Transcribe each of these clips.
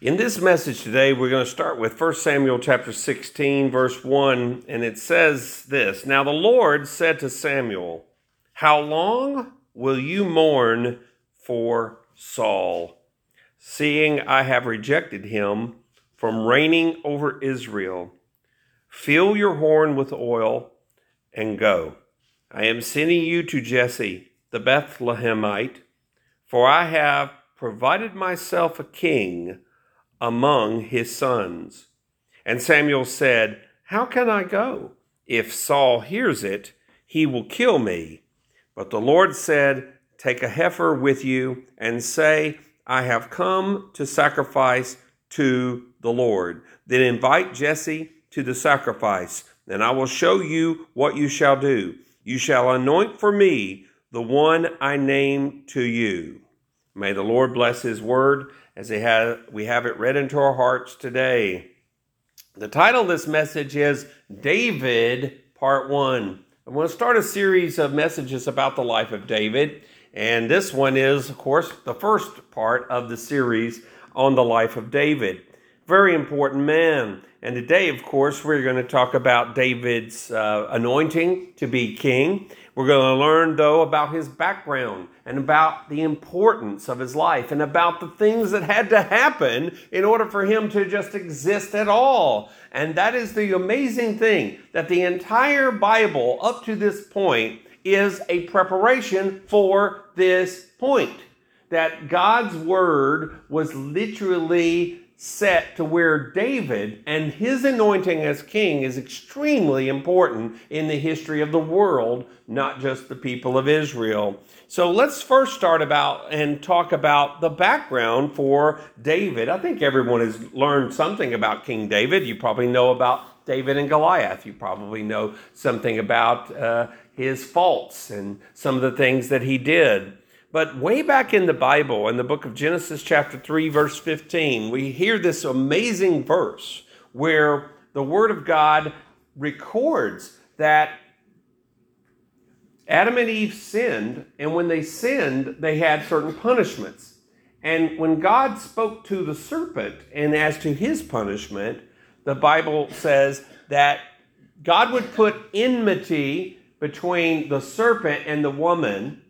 In this message today, we're going to start with 1 Samuel chapter 16, verse 1, and it says this Now the Lord said to Samuel, How long will you mourn for Saul, seeing I have rejected him from reigning over Israel? Fill your horn with oil and go. I am sending you to Jesse the Bethlehemite, for I have provided myself a king among his sons. And Samuel said, How can I go? If Saul hears it, he will kill me. But the Lord said, Take a heifer with you and say, I have come to sacrifice to the Lord. Then invite Jesse to the sacrifice, and I will show you what you shall do. You shall anoint for me the one I name to you. May the Lord bless his word as they have, we have it read into our hearts today. The title of this message is David, Part 1. I'm going to start a series of messages about the life of David, and this one is, of course, the first part of the series on the life of David. Very important man. And today, of course, we're going to talk about David's uh, anointing to be king. We're going to learn, though, about his background and about the importance of his life and about the things that had to happen in order for him to just exist at all. And that is the amazing thing that the entire Bible up to this point is a preparation for this point. That God's word was literally set to where David and his anointing as king is extremely important in the history of the world, not just the people of Israel. So let's first start about and talk about the background for David. I think everyone has learned something about King David. You probably know about David and Goliath. You probably know something about uh, his faults and some of the things that he did. But way back in the Bible, in the book of Genesis, chapter 3, verse 15, we hear this amazing verse where the Word of God records that Adam and Eve sinned, and when they sinned, they had certain punishments. And when God spoke to the serpent, and as to his punishment, the Bible says that God would put enmity between the serpent and the woman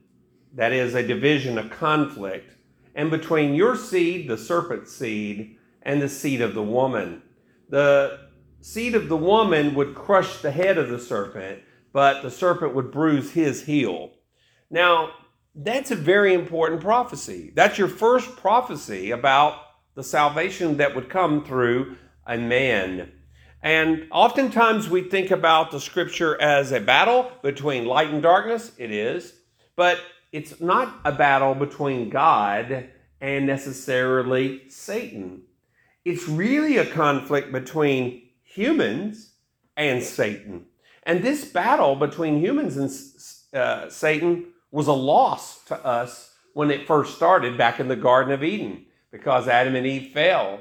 that is a division, a conflict, and between your seed, the serpent's seed, and the seed of the woman. The seed of the woman would crush the head of the serpent, but the serpent would bruise his heel. Now, that's a very important prophecy. That's your first prophecy about the salvation that would come through a man. And oftentimes we think about the scripture as a battle between light and darkness. It is. But it's not a battle between God and necessarily Satan. It's really a conflict between humans and Satan. And this battle between humans and uh, Satan was a loss to us when it first started back in the Garden of Eden because Adam and Eve fell.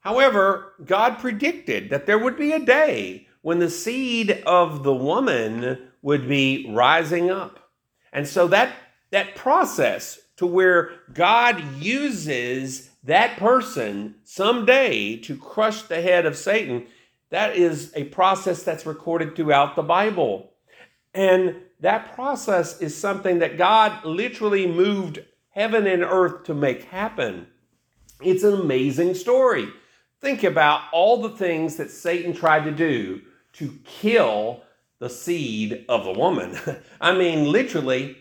However, God predicted that there would be a day when the seed of the woman would be rising up and so that that process to where God uses that person someday to crush the head of Satan, that is a process that's recorded throughout the Bible. And that process is something that God literally moved heaven and earth to make happen. It's an amazing story. Think about all the things that Satan tried to do to kill the seed of the woman. I mean, literally,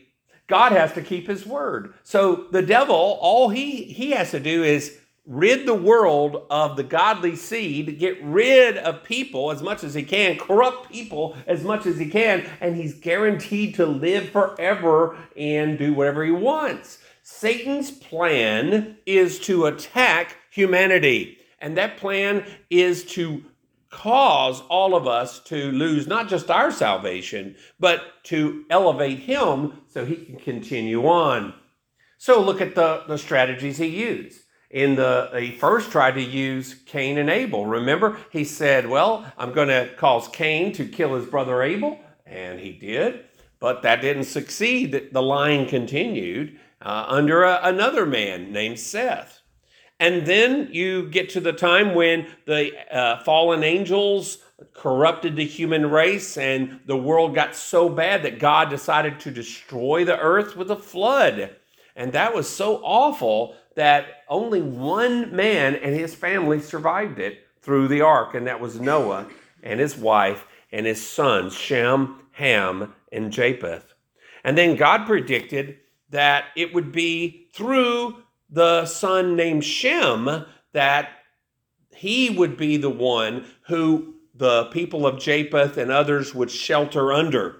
God has to keep his word. So the devil, all he, he has to do is rid the world of the godly seed, get rid of people as much as he can, corrupt people as much as he can, and he's guaranteed to live forever and do whatever he wants. Satan's plan is to attack humanity, and that plan is to cause all of us to lose not just our salvation, but to elevate him so he can continue on. So look at the, the strategies he used. In the he first tried to use Cain and Abel. Remember, he said, Well, I'm going to cause Cain to kill his brother Abel, and he did, but that didn't succeed. The line continued uh, under a, another man named Seth. And then you get to the time when the uh, fallen angels corrupted the human race and the world got so bad that God decided to destroy the earth with a flood. And that was so awful that only one man and his family survived it through the ark, and that was Noah and his wife and his sons, Shem, Ham, and Japheth. And then God predicted that it would be through the son named Shem that he would be the one who the people of Japheth and others would shelter under.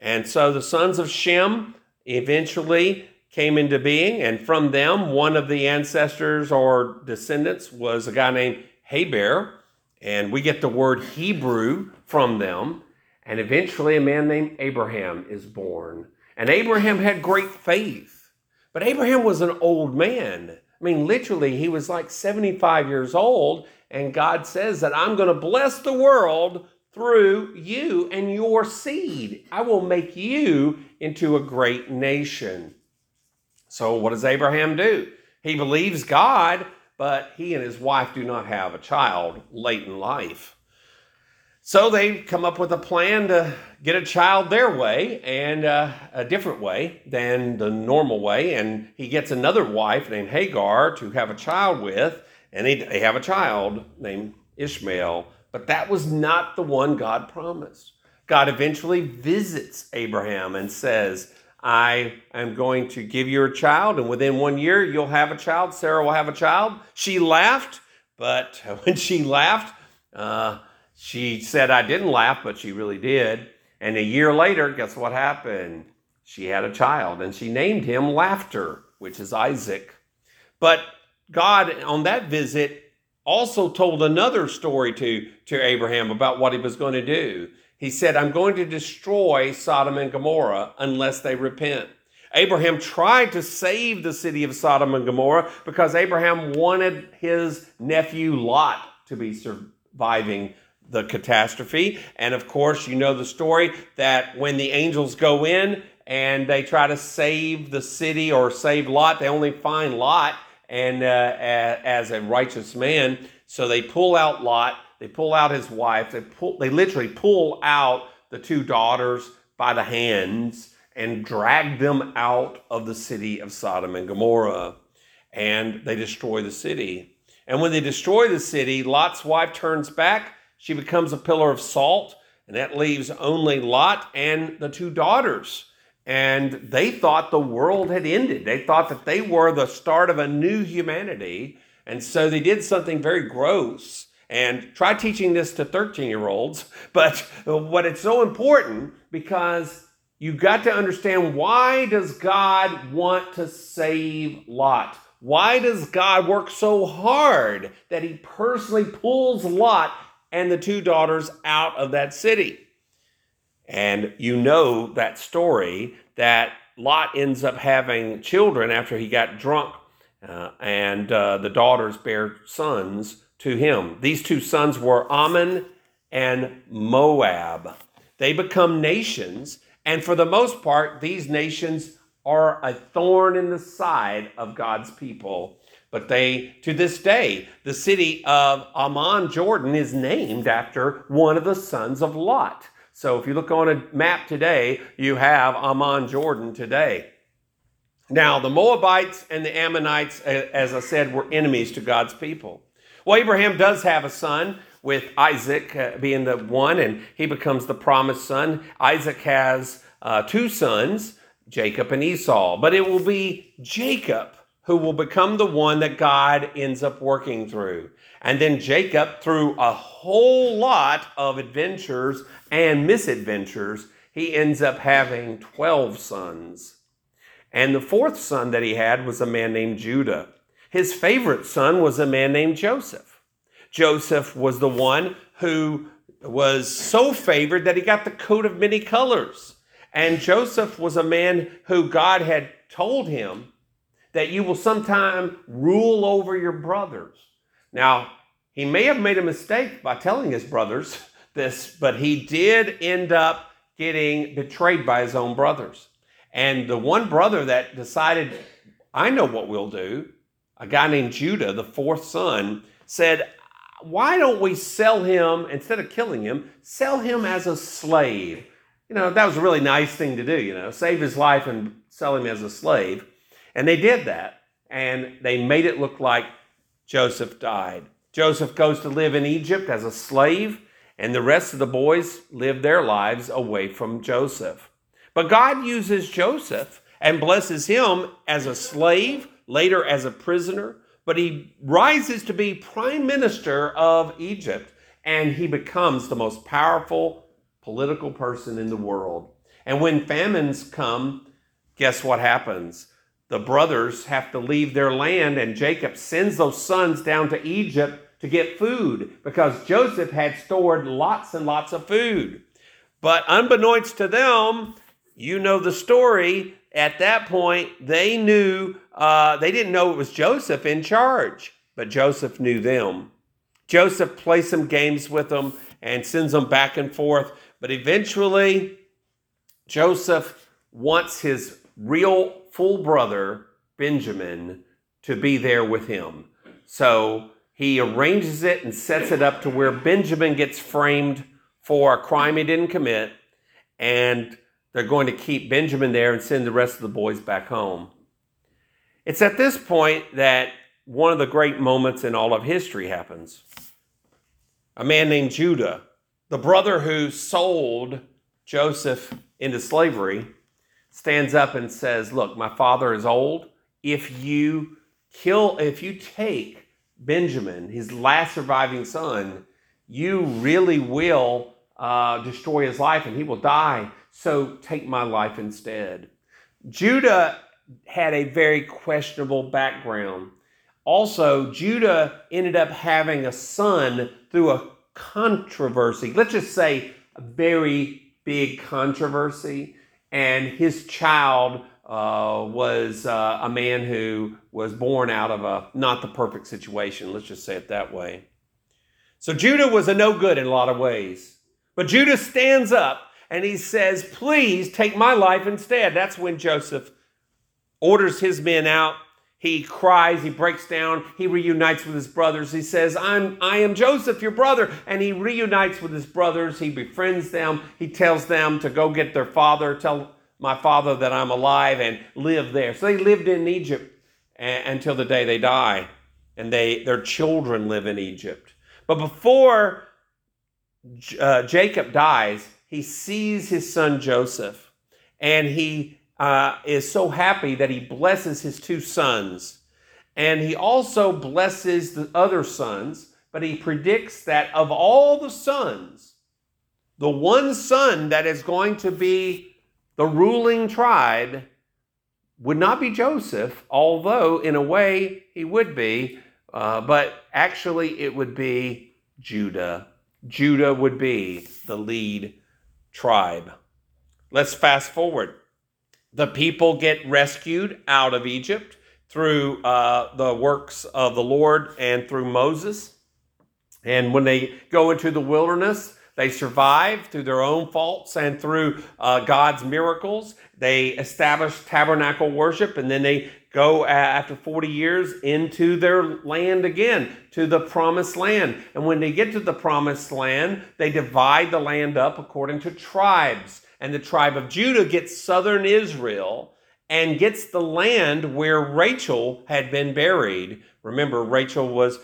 And so the sons of Shem eventually came into being, and from them, one of the ancestors or descendants was a guy named Heber, and we get the word Hebrew from them. And eventually, a man named Abraham is born. And Abraham had great faith, but Abraham was an old man. I mean, literally, he was like 75 years old, and God says that I'm going to bless the world through you and your seed. I will make you into a great nation. So, what does Abraham do? He believes God, but he and his wife do not have a child late in life. So they come up with a plan to get a child their way and uh, a different way than the normal way. And he gets another wife named Hagar to have a child with and they, they have a child named Ishmael. But that was not the one God promised. God eventually visits Abraham and says, I am going to give you a child, and within one year you'll have a child. Sarah will have a child. She laughed, but when she laughed, uh, she said, I didn't laugh, but she really did. And a year later, guess what happened? She had a child, and she named him Laughter, which is Isaac. But God, on that visit, also told another story to, to Abraham about what he was going to do. He said, I'm going to destroy Sodom and Gomorrah unless they repent. Abraham tried to save the city of Sodom and Gomorrah because Abraham wanted his nephew Lot to be surviving the catastrophe. And of course, you know the story that when the angels go in and they try to save the city or save Lot, they only find Lot and uh, as a righteous man. So they pull out Lot, they pull out his wife, they pull, they literally pull out the two daughters by the hands and drag them out of the city of Sodom and Gomorrah, and they destroy the city. And when they destroy the city, Lot's wife turns back. She becomes a pillar of salt, and that leaves only Lot and the two daughters and they thought the world had ended. They thought that they were the start of a new humanity. And so they did something very gross. And try teaching this to 13 year olds. But what it's so important because you've got to understand why does God want to save Lot? Why does God work so hard that he personally pulls Lot and the two daughters out of that city? And you know that story that Lot ends up having children after he got drunk, uh, and uh, the daughters bear sons to him. These two sons were Ammon and Moab. They become nations, and for the most part, these nations are a thorn in the side of God's people. But they, to this day, the city of Amman, Jordan, is named after one of the sons of Lot. So if you look on a map today, you have Amman, Jordan today. Now, the Moabites and the Ammonites, as I said, were enemies to God's people. Well, Abraham does have a son with Isaac uh, being the one, and he becomes the promised son. Isaac has uh, two sons, Jacob and Esau, but it will be Jacob who will become the one that God ends up working through. And then Jacob, through a whole lot of adventures and misadventures, he ends up having 12 sons. And the fourth son that he had was a man named Judah. His favorite son was a man named Joseph. Joseph was the one who was so favored that he got the coat of many colors. And Joseph was a man who God had told him that you will sometime rule over your brothers. Now, he may have made a mistake by telling his brothers this, but he did end up getting betrayed by his own brothers. And the one brother that decided, I know what we'll do, a guy named Judah, the fourth son, said, Why don't we sell him, instead of killing him, sell him as a slave? You know, that was a really nice thing to do, you know, save his life and sell him as a slave. And they did that. And they made it look like Joseph died. Joseph goes to live in Egypt as a slave, and the rest of the boys live their lives away from Joseph. But God uses Joseph and blesses him as a slave, later as a prisoner, but he rises to be prime minister of Egypt and he becomes the most powerful political person in the world. And when famines come, guess what happens? The brothers have to leave their land, and Jacob sends those sons down to Egypt to get food because Joseph had stored lots and lots of food. But unbeknownst to them, you know the story. At that point, they knew, uh, they didn't know it was Joseph in charge, but Joseph knew them. Joseph plays some games with them and sends them back and forth. But eventually, Joseph wants his real full brother, Benjamin, to be there with him. So he arranges it and sets it up to where Benjamin gets framed for a crime he didn't commit. And they're going to keep Benjamin there and send the rest of the boys back home. It's at this point that one of the great moments in all of history happens. A man named Judah, the brother who sold Joseph into slavery, stands up and says, Look, my father is old. If you kill, if you take Benjamin, his last surviving son, you really will uh, destroy his life and he will die so take my life instead. Judah had a very questionable background. Also, Judah ended up having a son through a controversy. Let's just say a very big controversy. And his child uh, was uh, a man who was born out of a not the perfect situation. Let's just say it that way. So Judah was a no good in a lot of ways. But Judah stands up and he says, Please take my life instead. That's when Joseph orders his men out. He cries, he breaks down, he reunites with his brothers. He says, I'm, I am Joseph, your brother. And he reunites with his brothers. He befriends them. He tells them to go get their father, tell my father that I'm alive and live there. So they lived in Egypt until the day they die. And they, their children live in Egypt. But before uh, Jacob dies, he sees his son Joseph and he uh, is so happy that he blesses his two sons. And he also blesses the other sons, but he predicts that of all the sons, the one son that is going to be the ruling tribe would not be Joseph, although in a way he would be, uh, but actually it would be Judah. Judah would be the lead tribe. Let's fast forward. The people get rescued out of Egypt through uh, the works of the Lord and through Moses. And when they go into the wilderness, they survive through their own faults and through uh, God's miracles. They establish tabernacle worship and then they go after 40 years into their land again, to the promised land. And when they get to the promised land, they divide the land up according to tribes. And the tribe of Judah gets southern Israel and gets the land where Rachel had been buried. Remember, Rachel was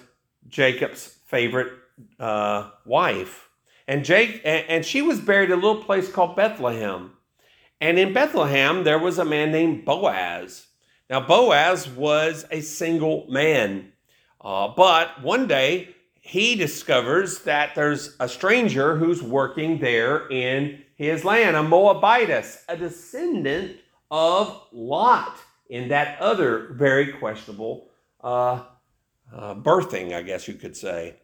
Jacob's favorite uh, wife. And, Jake, and she was buried in a little place called Bethlehem. And in Bethlehem, there was a man named Boaz. Now, Boaz was a single man, uh, but one day he discovers that there's a stranger who's working there in his land, a Moabitess, a descendant of Lot in that other very questionable uh, uh, birthing, I guess you could say.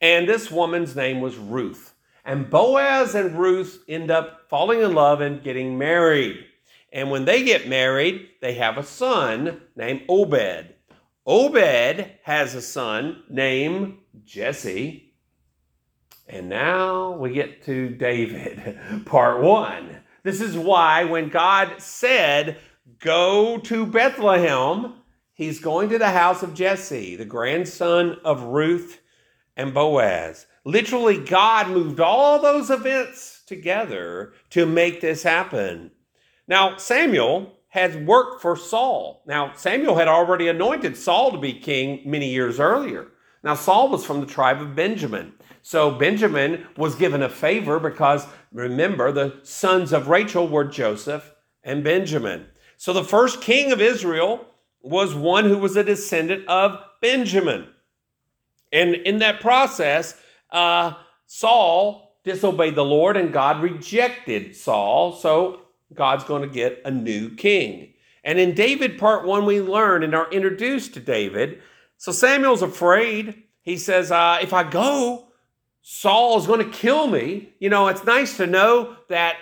And this woman's name was Ruth. And Boaz and Ruth end up falling in love and getting married. And when they get married, they have a son named Obed. Obed has a son named Jesse. And now we get to David, part one. This is why when God said, Go to Bethlehem, he's going to the house of Jesse, the grandson of Ruth and Boaz. Literally, God moved all those events together to make this happen. Now, Samuel had worked for Saul. Now, Samuel had already anointed Saul to be king many years earlier. Now, Saul was from the tribe of Benjamin. So, Benjamin was given a favor because, remember, the sons of Rachel were Joseph and Benjamin. So, the first king of Israel was one who was a descendant of Benjamin. And in that process, uh, Saul disobeyed the Lord and God rejected Saul. So God's going to get a new king. And in David part one, we learn and are introduced to David. So Samuel's afraid. He says, uh, If I go, Saul is going to kill me. You know, it's nice to know that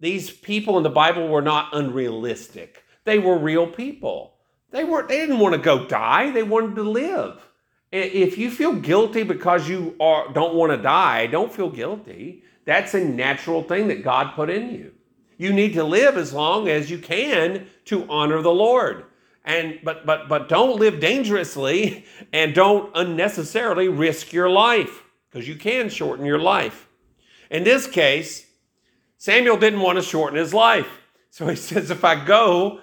these people in the Bible were not unrealistic. They were real people. They were they didn't want to go die, they wanted to live. If you feel guilty because you are, don't want to die, don't feel guilty. That's a natural thing that God put in you. You need to live as long as you can to honor the Lord. And but but but don't live dangerously and don't unnecessarily risk your life because you can shorten your life. In this case, Samuel didn't want to shorten his life. So he says, if I go,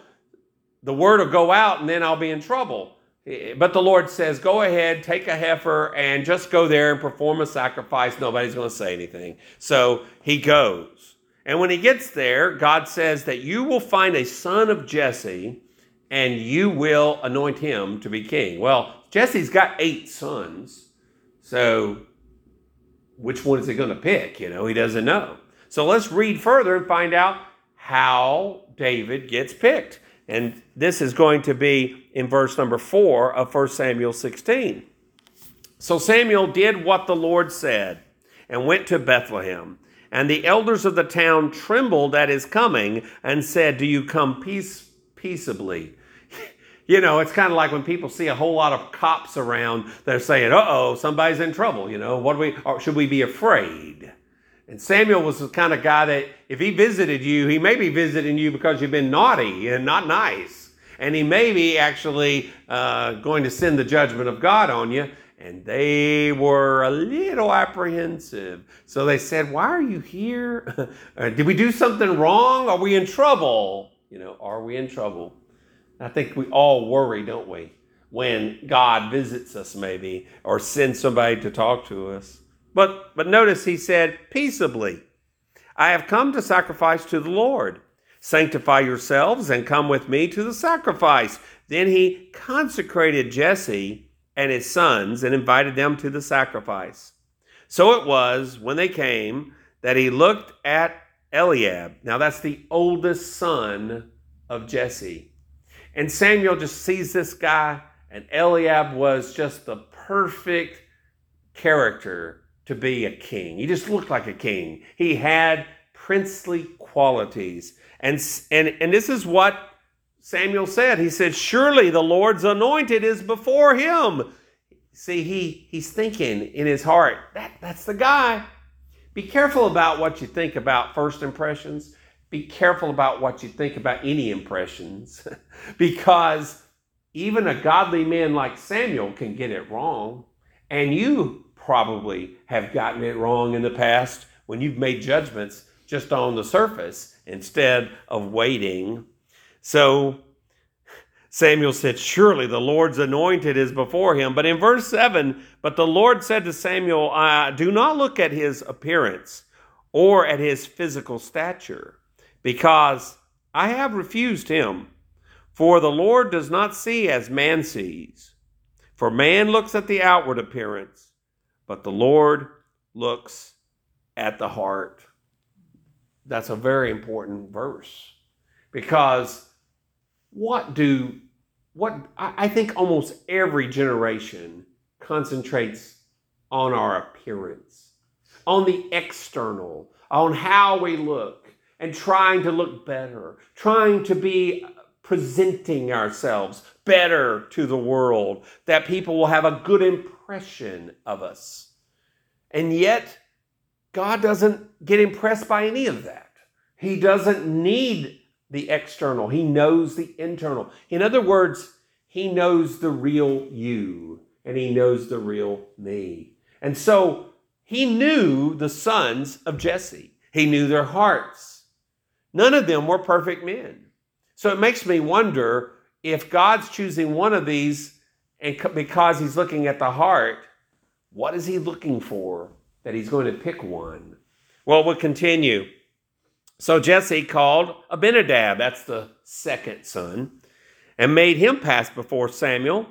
the word will go out and then I'll be in trouble. Eh, eh, but the Lord says, Go ahead, take a heifer, and just go there and perform a sacrifice. Nobody's going to say anything. So he goes. And when he gets there, God says that you will find a son of Jesse and you will anoint him to be king. Well, Jesse's got eight sons. So which one is he going to pick? You know, he doesn't know. So let's read further and find out how David gets picked. And this is going to be in verse number 4 of 1 Samuel 16. So Samuel did what the Lord said and went to Bethlehem. And the elders of the town trembled at his coming and said, Do you come peace, peaceably? You know, it's kind of like when people see a whole lot of cops around, they're saying, Uh oh, somebody's in trouble. You know, what do we, or should we be afraid? And Samuel was the kind of guy that if he visited you, he may be visiting you because you've been naughty and not nice. And he may be actually uh, going to send the judgment of God on you. And they were a little apprehensive. So they said, Why are you here? Did we do something wrong? Are we in trouble? You know, are we in trouble? I think we all worry, don't we? When God visits us, maybe, or sends somebody to talk to us. But, but notice he said, peaceably. I have come to sacrifice to the Lord. Sanctify yourselves and come with me to the sacrifice. Then he consecrated Jesse and his sons and invited them to the sacrifice. So it was when they came that he looked at Eliab. Now that's the oldest son of Jesse. And Samuel just sees this guy, and Eliab was just the perfect character to be a king. He just looked like a king. He had princely qualities. And, and, and this is what Samuel said. He said, Surely the Lord's anointed is before him. See, he, he's thinking in his heart, that, that's the guy. Be careful about what you think about first impressions. Be careful about what you think about any impressions because even a godly man like Samuel can get it wrong. And you probably have gotten it wrong in the past when you've made judgments just on the surface instead of waiting. So Samuel said, Surely the Lord's anointed is before him. But in verse 7, but the Lord said to Samuel, uh, Do not look at his appearance or at his physical stature, because I have refused him. For the Lord does not see as man sees. For man looks at the outward appearance but the Lord looks at the heart. That's a very important verse because what do what I think almost every generation concentrates on our appearance, on the external, on how we look, and trying to look better, trying to be presenting ourselves better to the world, that people will have a good impression of us. And yet, God doesn't get impressed by any of that. He doesn't need the external, He knows the internal. In other words, he knows the real you and he knows the real me. And so he knew the sons of Jesse, he knew their hearts. None of them were perfect men. So it makes me wonder if God's choosing one of these and because he's looking at the heart, what is he looking for that he's going to pick one? Well, we'll continue. So Jesse called Abinadab, that's the second son, and made him pass before Samuel.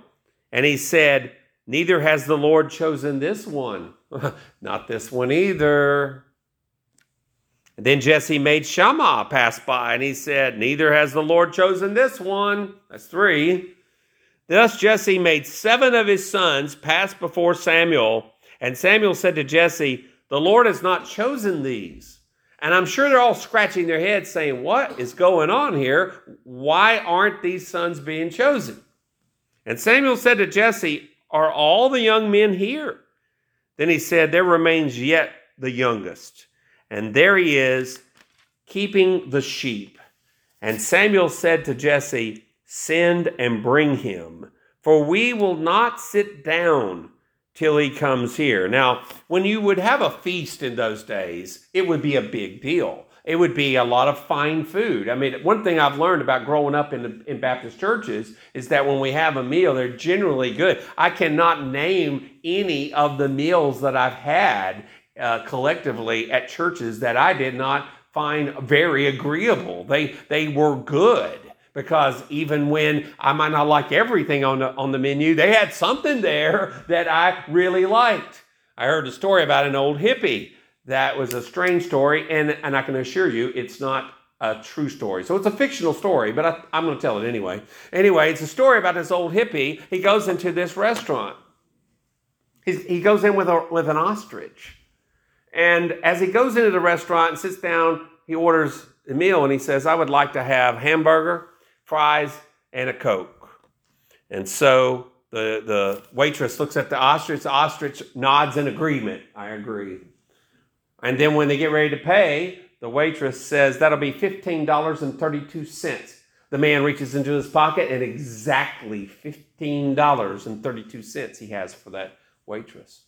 And he said, Neither has the Lord chosen this one. Not this one either. Then Jesse made Shammah pass by, and he said, Neither has the Lord chosen this one. That's three. Thus Jesse made seven of his sons pass before Samuel. And Samuel said to Jesse, The Lord has not chosen these. And I'm sure they're all scratching their heads saying, What is going on here? Why aren't these sons being chosen? And Samuel said to Jesse, Are all the young men here? Then he said, There remains yet the youngest. And there he is, keeping the sheep. And Samuel said to Jesse, Send and bring him, for we will not sit down till he comes here. Now, when you would have a feast in those days, it would be a big deal. It would be a lot of fine food. I mean, one thing I've learned about growing up in, the, in Baptist churches is that when we have a meal, they're generally good. I cannot name any of the meals that I've had uh, collectively at churches that I did not find very agreeable. They, they were good because even when I might not like everything on the, on the menu, they had something there that I really liked. I heard a story about an old hippie that was a strange story, and, and I can assure you it's not a true story. So it's a fictional story, but I, I'm going to tell it anyway. Anyway, it's a story about this old hippie. He goes into this restaurant. He's, he goes in with, a, with an ostrich. And as he goes into the restaurant and sits down, he orders a meal and he says, I would like to have hamburger, fries, and a Coke. And so the, the waitress looks at the ostrich. The ostrich nods in agreement. I agree. And then when they get ready to pay, the waitress says, That'll be $15.32. The man reaches into his pocket and exactly $15.32 he has for that waitress.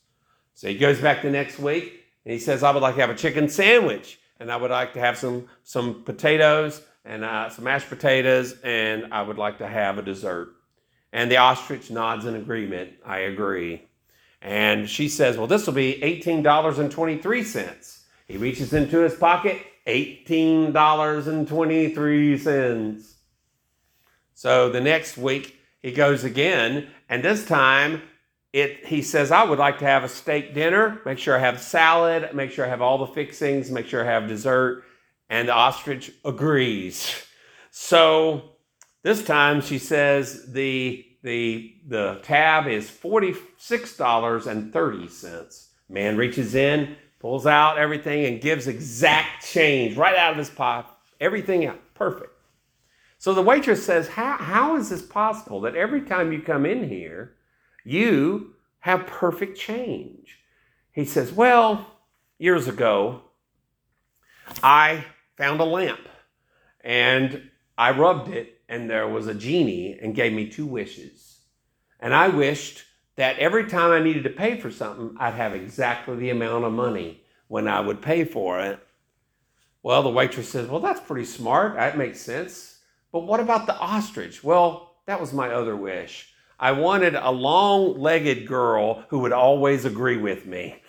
So he goes back the next week and he says, I would like to have a chicken sandwich and I would like to have some, some potatoes and uh, some mashed potatoes, and I would like to have a dessert. And the ostrich nods in agreement. I agree. And she says, Well, this will be $18.23. He reaches into his pocket, $18.23. So the next week, he goes again, and this time it he says i would like to have a steak dinner make sure i have salad make sure i have all the fixings make sure i have dessert and the ostrich agrees. So this time she says the the the tab is $46.30. Man reaches in, pulls out everything and gives exact change right out of his pocket. Everything out. Perfect. So the waitress says, how, how is this possible that every time you come in here, you have perfect change? He says, Well, years ago, I found a lamp and I rubbed it, and there was a genie and gave me two wishes. And I wished that every time I needed to pay for something, I'd have exactly the amount of money when I would pay for it. Well, the waitress says, Well, that's pretty smart. That makes sense. But what about the ostrich? Well, that was my other wish. I wanted a long legged girl who would always agree with me.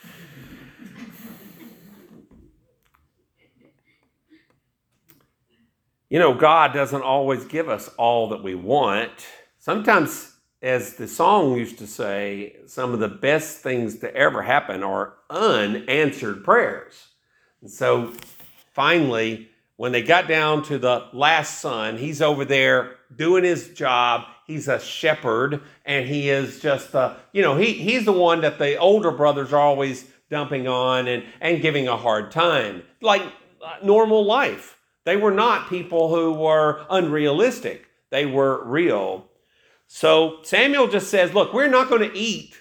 you know, God doesn't always give us all that we want. Sometimes, as the song used to say, some of the best things to ever happen are unanswered prayers. And so finally, when they got down to the last son, he's over there doing his job. He's a shepherd, and he is just the, you know, he, he's the one that the older brothers are always dumping on and, and giving a hard time, like uh, normal life. They were not people who were unrealistic, they were real. So Samuel just says, Look, we're not going to eat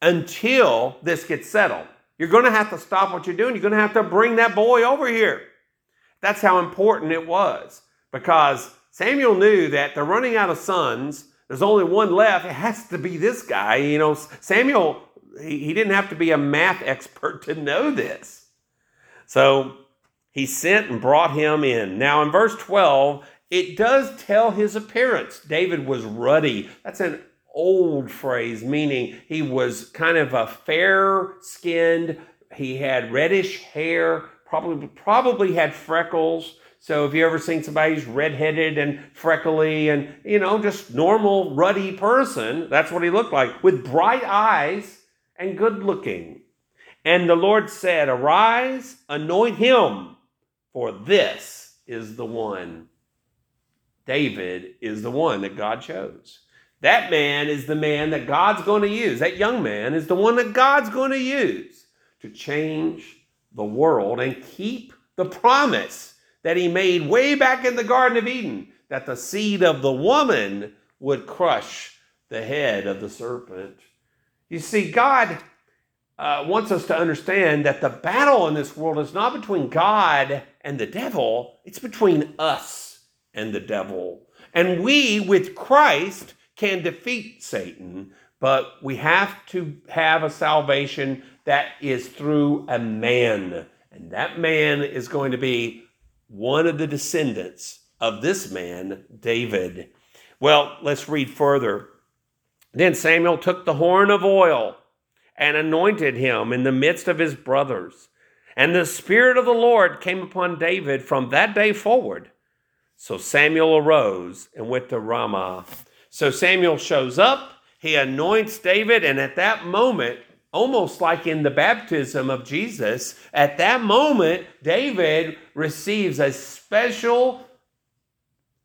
until this gets settled. You're going to have to stop what you're doing. You're going to have to bring that boy over here. That's how important it was because Samuel knew that they're running out of sons. there's only one left. It has to be this guy. You know, Samuel, he, didn't have to be a math expert to know this. So he sent and brought him in. Now, in verse 12, it does tell his appearance. David was ruddy. That's an old phrase, meaning he was kind of a fair skinned, he had reddish hair, probably, probably had freckles. So if you ever seen somebody who's redheaded and freckly and, you know, just normal ruddy person, that's what he looked like, with bright eyes and good looking. And the Lord said, Arise, anoint him, for this is the one. David is the one that God chose. That man is the man that God's going to use. That young man is the one that God's going to use to change the world and keep the promise that he made way back in the Garden of Eden that the seed of the woman would crush the head of the serpent. You see, God uh, wants us to understand that the battle in this world is not between God and the devil, it's between us and the devil. And we, with Christ, can defeat Satan, but we have to have a salvation that is through a man. And that man is going to be one of the descendants of this man, David. Well, let's read further. Then Samuel took the horn of oil and anointed him in the midst of his brothers. And the Spirit of the Lord came upon David from that day forward. So Samuel arose and went to Ramah. So Samuel shows up, he anoints David, and at that moment, almost like in the baptism of Jesus, at that moment, David receives a special,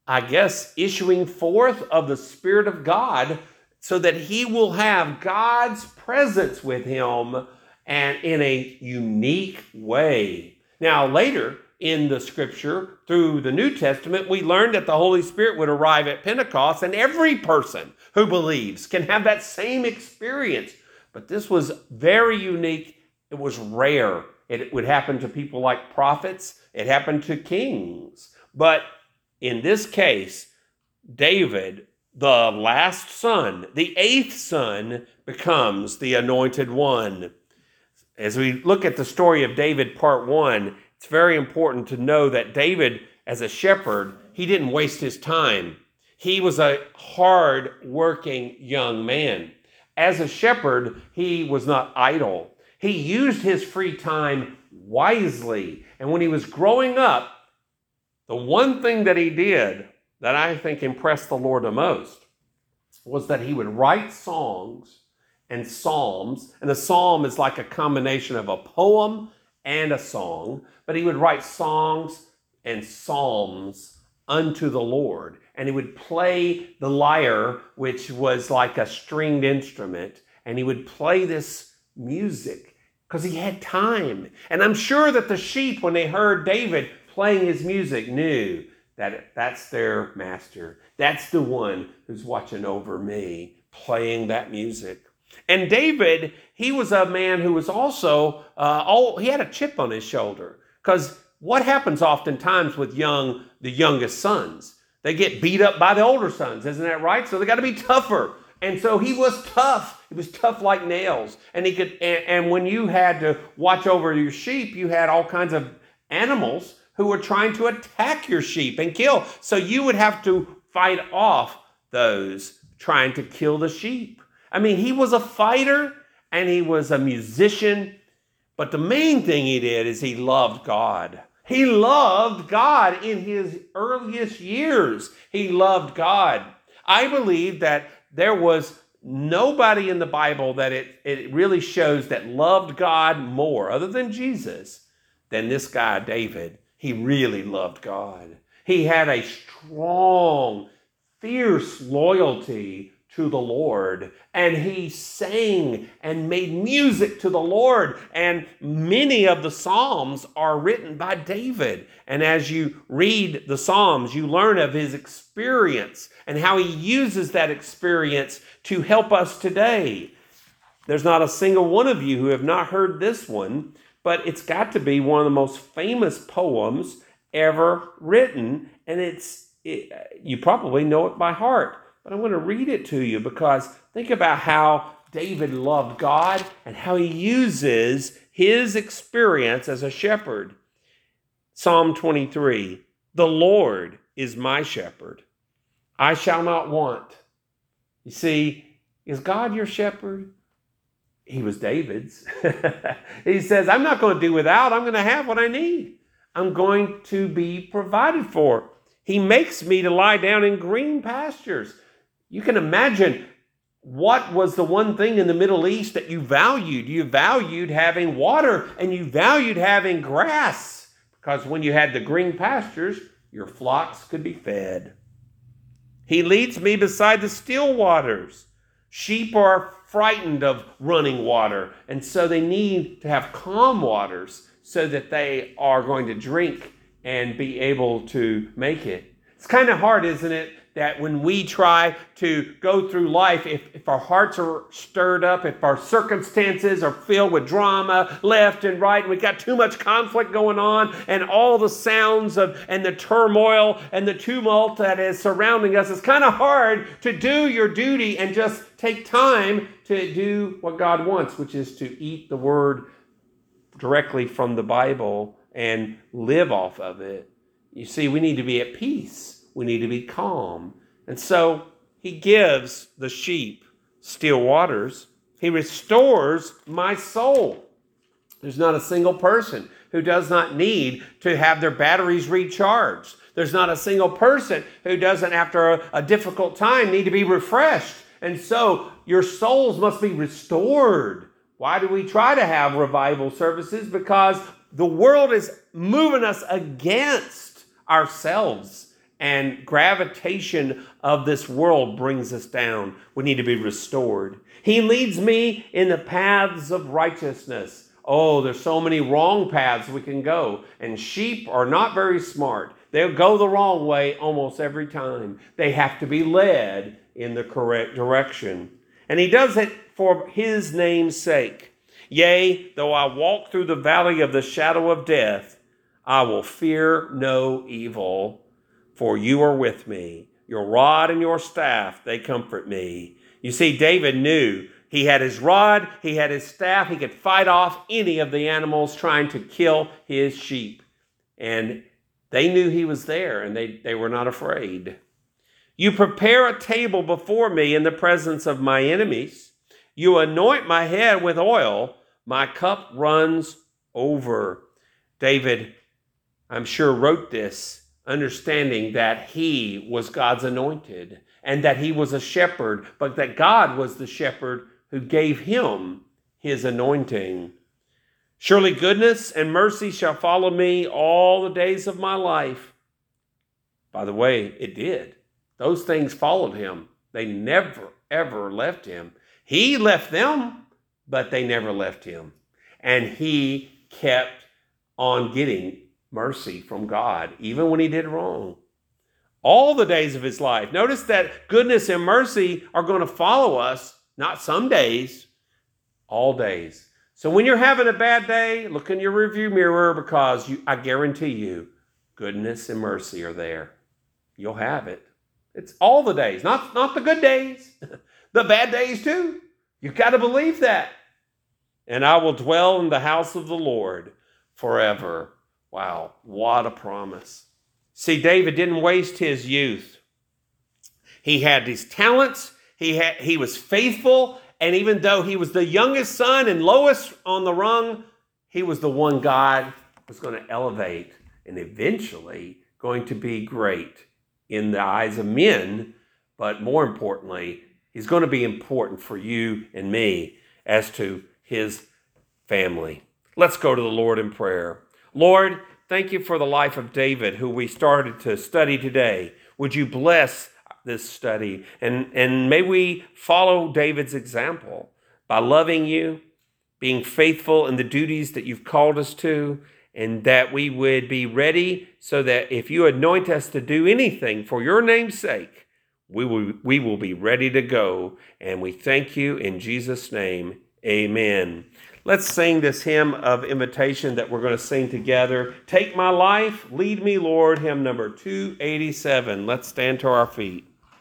I guess, issuing forth of the Spirit of God so that he will have God's presence with him and in a unique way. Now, later in the scripture, through the New Testament, we learned that the Holy Spirit would arrive at Pentecost, and every person who believes can have that same experience but this was very unique. It was rare. It would happen to people like prophets, it happened to kings. But in this case, David, the last son, the eighth son, becomes the anointed one. As we look at the story of David, part one, it's very important to know that David, as a shepherd, he didn't waste his time. He was a hard working young man. As a shepherd, he was not idle. He used his free time wisely. And when he was growing up, the one thing that he did that I think impressed the Lord the most was that he would write songs and psalms. And a psalm is like a combination of a poem and a song, but he would write songs and psalms unto the Lord and he would play the lyre, which was like a stringed instrument, and he would play this music because he had time. And I'm sure that the sheep, when they heard David playing his music, knew that that's their master. That's the one who's watching over me, playing that music. And David, he was a man who was also, uh, all, he had a chip on his shoulder. Because what happens oftentimes with young, the youngest sons? They get beat up by the older sons, isn't that right? So they got to be tougher. And so he was tough. He was tough like nails. And he could and, and when you had to watch over your sheep, you had all kinds of animals who were trying to attack your sheep and kill. So you would have to fight off those trying to kill the sheep. I mean, he was a fighter and he was a musician, but the main thing he did is he loved God. He loved God in his earliest years. He loved God. I believe that there was nobody in the Bible that it, it really shows that loved God more, other than Jesus, than this guy, David. He really loved God. He had a strong, fierce loyalty to the Lord. And he sang and made music to the Lord. And many of the Psalms are written by David. And as you read the Psalms, you learn of his experience and how he uses that experience to help us today. There's not a single one of you who have not heard this one, but it's got to be one of the most famous poems ever written. And it's, it, you probably know it by heart but I'm going to read it to you because think about how David loved God and how he uses his experience as a shepherd. Psalm 23 The Lord is my shepherd. I shall not want. You see, is God your shepherd? He was David's. he says, I'm not going to do without. I'm going to have what I need. I'm going to be provided for. He makes me to lie down in green pastures. You can imagine what was the one thing in the Middle East that you valued? You valued having water and you valued having grass because when you had the green pastures, your flocks could be fed. He leads me beside the still waters. Sheep are frightened of running water, and so they need to have calm waters so that they are going to drink and be able to make it. It's kind of hard, isn't it, that when we try to go through life, if, if our hearts are stirred up, if our circumstances are filled with drama left and right, and we've got too much conflict going on, and all the sounds of and the turmoil and the tumult that is surrounding us, it's kind of hard to do your duty and just take time to do what God wants, which is to eat the word directly from the Bible and live off of it. You see, we need to be at peace we need to be calm. And so he gives the sheep still waters. He restores my soul. There's not a single person who does not need to have their batteries recharged. There's not a single person who doesn't, after a, a difficult time, need to be refreshed. And so your souls must be restored. Why do we try to have revival services? Because the world is moving us against ourselves and gravitation of this world brings us down. We need to be restored. He leads me in the paths of righteousness. Oh, there's so many wrong paths we can go, and sheep are not very smart. They'll go the wrong way almost every time. They have to be led in the correct direction. And he does it for his name's sake. Yea, though I walk through the valley of the shadow of death, I will fear no evil for you are with me. Your rod and your staff, they comfort me. You see, David knew he had his rod, he had his staff, he could fight off any of the animals trying to kill his sheep. And they knew he was there and they, they were not afraid. You prepare a table before me in the presence of my enemies. You anoint my head with oil, my cup runs over. David, I'm sure, wrote this understanding that he was God's anointed and that he was a shepherd, but that God was the shepherd who gave him his anointing. Surely goodness and mercy shall follow me all the days of my life. By the way, it did. Those things followed him. They never, ever left him. He left them, but they never left him. And he kept on getting mercy from God, even when he did wrong. All the days of his life. Notice that goodness and mercy are going to follow us, not some days, all days. So when you're having a bad day, look in your review mirror because you, I guarantee you, goodness and mercy are there. You'll have it. It's all the days, not, not the good days, the bad days too. You've got to believe that. And I will dwell in the house of the Lord forever. Wow, what a promise. See, David didn't waste his youth. He had these talents, he, had, he was faithful, and even though he was the youngest son and lowest on the rung, he was the one God was going to elevate and eventually going to be great in the eyes of men, but more importantly, he's going to be important for you and me as to his family. Let's go to the Lord in prayer. Lord, thank you for the life of David, who we started to study today. Would you bless this study? And, and may we follow David's example by loving you, being faithful in the duties that you've called us to, and that we would be ready so that if you anoint us to do anything for your name's sake, we will, we will be ready to go. And we thank you in Jesus' name. Amen. Let's sing this hymn of invitation that we're going to sing together. Take my life, lead me, Lord, hymn number 287. Let's stand to our feet.